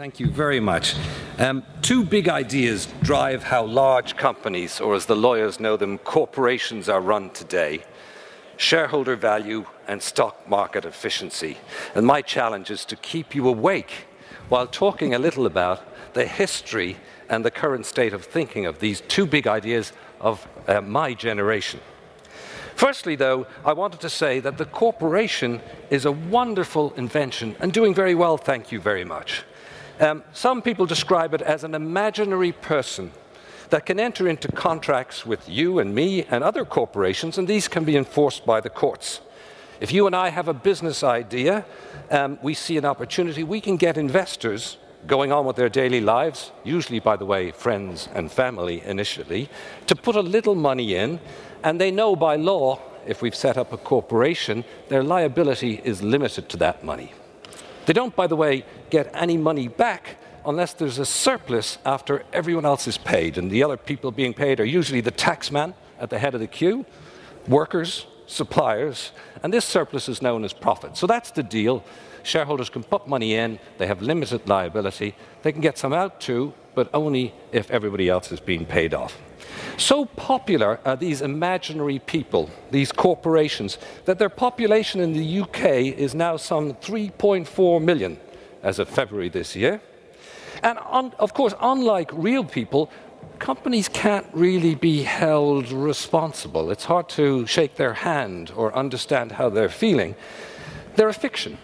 Thank you very much. Um, two big ideas drive how large companies, or as the lawyers know them, corporations are run today shareholder value and stock market efficiency. And my challenge is to keep you awake while talking a little about the history and the current state of thinking of these two big ideas of uh, my generation. Firstly, though, I wanted to say that the corporation is a wonderful invention and doing very well, thank you very much. Um, some people describe it as an imaginary person that can enter into contracts with you and me and other corporations, and these can be enforced by the courts. If you and I have a business idea, um, we see an opportunity, we can get investors going on with their daily lives, usually, by the way, friends and family initially, to put a little money in, and they know by law, if we've set up a corporation, their liability is limited to that money. They don't, by the way, get any money back unless there's a surplus after everyone else is paid. And the other people being paid are usually the taxman at the head of the queue, workers, suppliers, and this surplus is known as profit. So that's the deal. Shareholders can put money in, they have limited liability, they can get some out too, but only if everybody else is being paid off. So popular are these imaginary people, these corporations, that their population in the UK is now some 3.4 million as of February this year. And on, of course, unlike real people, companies can't really be held responsible. It's hard to shake their hand or understand how they're feeling. They're a fiction.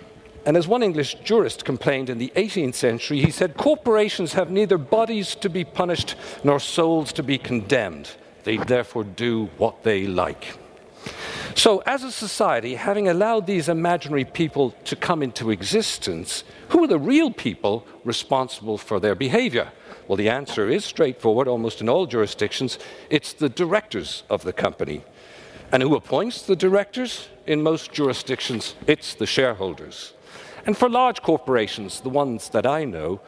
And as one English jurist complained in the 18th century, he said, Corporations have neither bodies to be punished nor souls to be condemned. They therefore do what they like. So, as a society, having allowed these imaginary people to come into existence, who are the real people responsible for their behavior? Well, the answer is straightforward almost in all jurisdictions it's the directors of the company. And who appoints the directors? In most jurisdictions, it's the shareholders. And for large corporations, the ones that I know,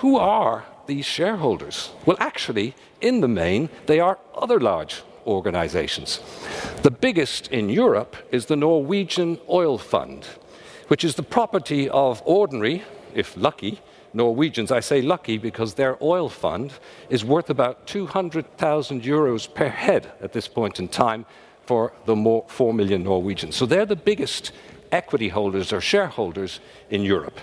who are these shareholders? Well, actually, in the main, they are other large organizations. The biggest in Europe is the Norwegian Oil Fund, which is the property of ordinary, if lucky, Norwegians. I say lucky because their oil fund is worth about 200,000 euros per head at this point in time for the more 4 million Norwegians. So they're the biggest equity holders or shareholders in Europe.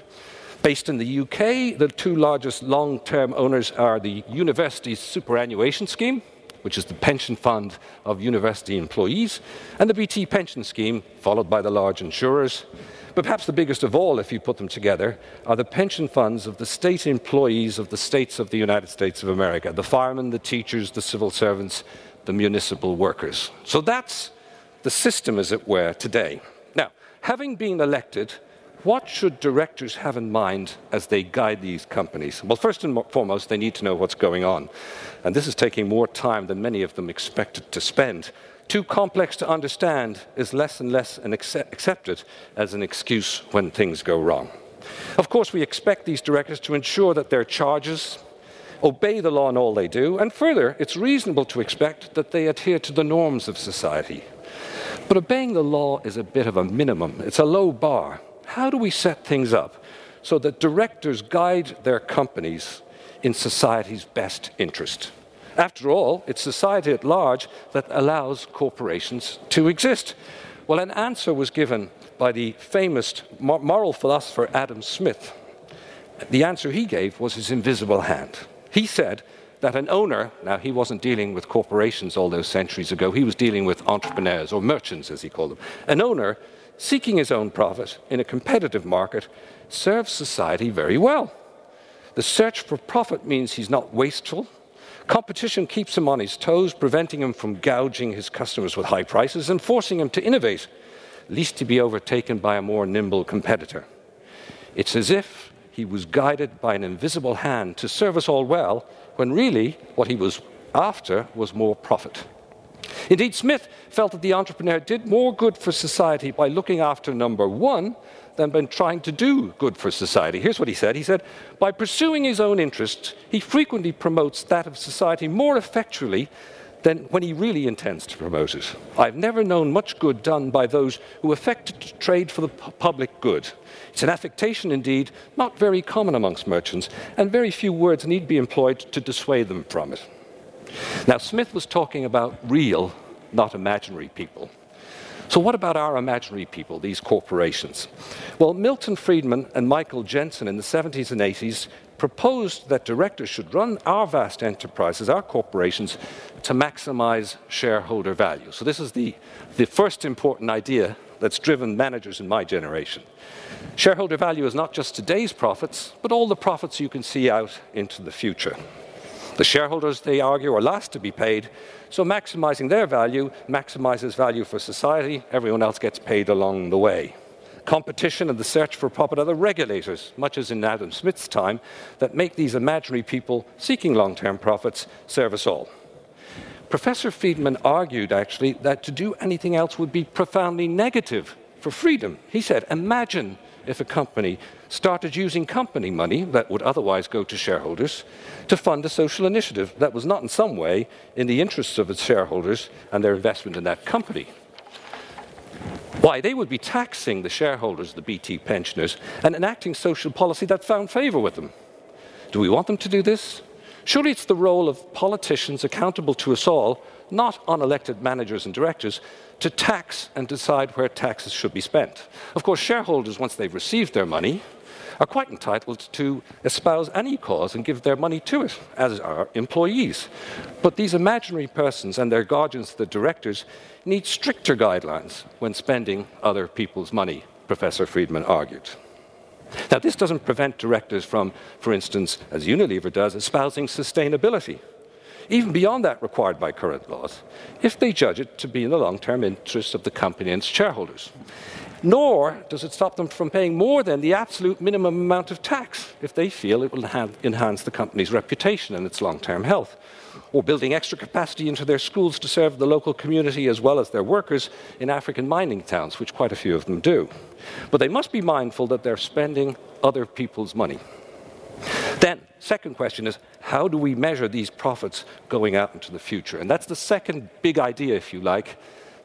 Based in the UK, the two largest long term owners are the University Superannuation Scheme, which is the pension fund of university employees, and the BT Pension Scheme, followed by the large insurers. But perhaps the biggest of all, if you put them together, are the pension funds of the state employees of the states of the United States of America the firemen, the teachers, the civil servants, the municipal workers. So that's the system, as it were, today. Now, having been elected, what should directors have in mind as they guide these companies? Well, first and foremost, they need to know what's going on. And this is taking more time than many of them expected to spend. Too complex to understand is less and less accepted as an excuse when things go wrong. Of course, we expect these directors to ensure that their charges obey the law in all they do, and further, it's reasonable to expect that they adhere to the norms of society. But obeying the law is a bit of a minimum, it's a low bar. How do we set things up so that directors guide their companies in society's best interest? After all, it's society at large that allows corporations to exist. Well, an answer was given by the famous moral philosopher Adam Smith. The answer he gave was his invisible hand. He said, that an owner, now he wasn't dealing with corporations all those centuries ago, he was dealing with entrepreneurs or merchants, as he called them. An owner seeking his own profit in a competitive market serves society very well. The search for profit means he's not wasteful. Competition keeps him on his toes, preventing him from gouging his customers with high prices and forcing him to innovate, lest he be overtaken by a more nimble competitor. It's as if he was guided by an invisible hand to serve us all well when really what he was after was more profit. Indeed, Smith felt that the entrepreneur did more good for society by looking after number one than by trying to do good for society. Here's what he said He said, By pursuing his own interests, he frequently promotes that of society more effectually than when he really intends to promote it. I've never known much good done by those who affect to trade for the public good. It's an affectation indeed, not very common amongst merchants, and very few words need be employed to dissuade them from it. Now, Smith was talking about real, not imaginary people. So, what about our imaginary people, these corporations? Well, Milton Friedman and Michael Jensen in the 70s and 80s proposed that directors should run our vast enterprises, our corporations, to maximize shareholder value. So, this is the, the first important idea that's driven managers in my generation. Shareholder value is not just today's profits, but all the profits you can see out into the future. The shareholders, they argue, are last to be paid, so maximizing their value maximizes value for society. Everyone else gets paid along the way. Competition and the search for profit are the regulators, much as in Adam Smith's time, that make these imaginary people seeking long term profits serve us all. Professor Friedman argued actually that to do anything else would be profoundly negative for freedom. He said, Imagine if a company started using company money that would otherwise go to shareholders to fund a social initiative that was not in some way in the interests of its shareholders and their investment in that company. Why, they would be taxing the shareholders, the BT pensioners, and enacting social policy that found favour with them. Do we want them to do this? Surely it's the role of politicians accountable to us all, not unelected managers and directors, to tax and decide where taxes should be spent. Of course, shareholders, once they've received their money, are quite entitled to espouse any cause and give their money to it, as are employees. But these imaginary persons and their guardians, the directors, need stricter guidelines when spending other people's money, Professor Friedman argued. Now, this doesn't prevent directors from, for instance, as Unilever does, espousing sustainability, even beyond that required by current laws, if they judge it to be in the long term interests of the company and its shareholders. Nor does it stop them from paying more than the absolute minimum amount of tax if they feel it will enhance the company's reputation and its long term health or building extra capacity into their schools to serve the local community as well as their workers in African mining towns, which quite a few of them do. But they must be mindful that they're spending other people's money. Then, second question is how do we measure these profits going out into the future? And that's the second big idea, if you like,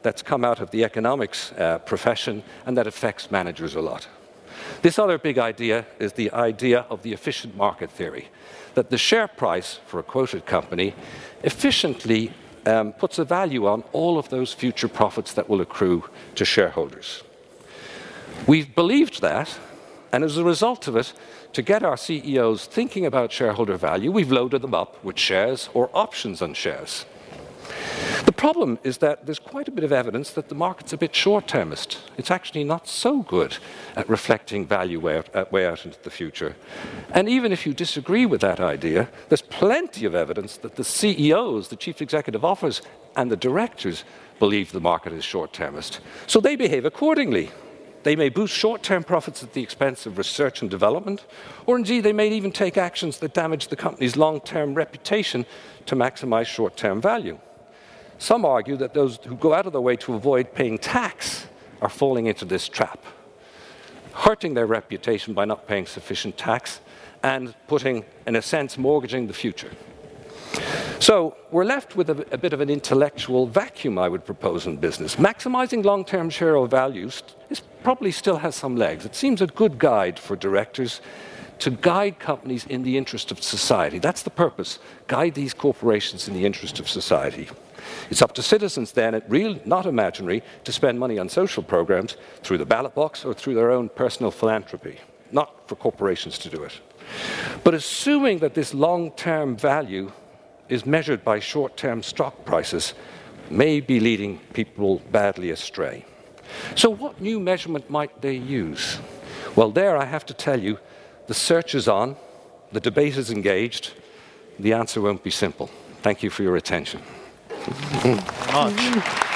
that's come out of the economics uh, profession and that affects managers a lot. This other big idea is the idea of the efficient market theory that the share price for a quoted company efficiently um, puts a value on all of those future profits that will accrue to shareholders. We've believed that, and as a result of it, to get our CEOs thinking about shareholder value, we've loaded them up with shares or options on shares. The problem is that there's quite a bit of evidence that the market's a bit short termist. It's actually not so good at reflecting value way out, uh, way out into the future. And even if you disagree with that idea, there's plenty of evidence that the CEOs, the chief executive officers, and the directors believe the market is short termist. So they behave accordingly. They may boost short term profits at the expense of research and development, or indeed they may even take actions that damage the company's long term reputation to maximize short term value. Some argue that those who go out of their way to avoid paying tax are falling into this trap, hurting their reputation by not paying sufficient tax and putting, in a sense, mortgaging the future. So we're left with a, a, bit of an intellectual vacuum, I would propose, in business. Maximizing long-term shareholder values is, probably still has some legs. It seems a good guide for directors to guide companies in the interest of society. That's the purpose. Guide these corporations in the interest of society. It's up to citizens then, at real, not imaginary, to spend money on social programs through the ballot box or through their own personal philanthropy, not for corporations to do it. But assuming that this long term value is measured by short term stock prices may be leading people badly astray. So, what new measurement might they use? Well, there I have to tell you the search is on, the debate is engaged, the answer won't be simple. Thank you for your attention. much.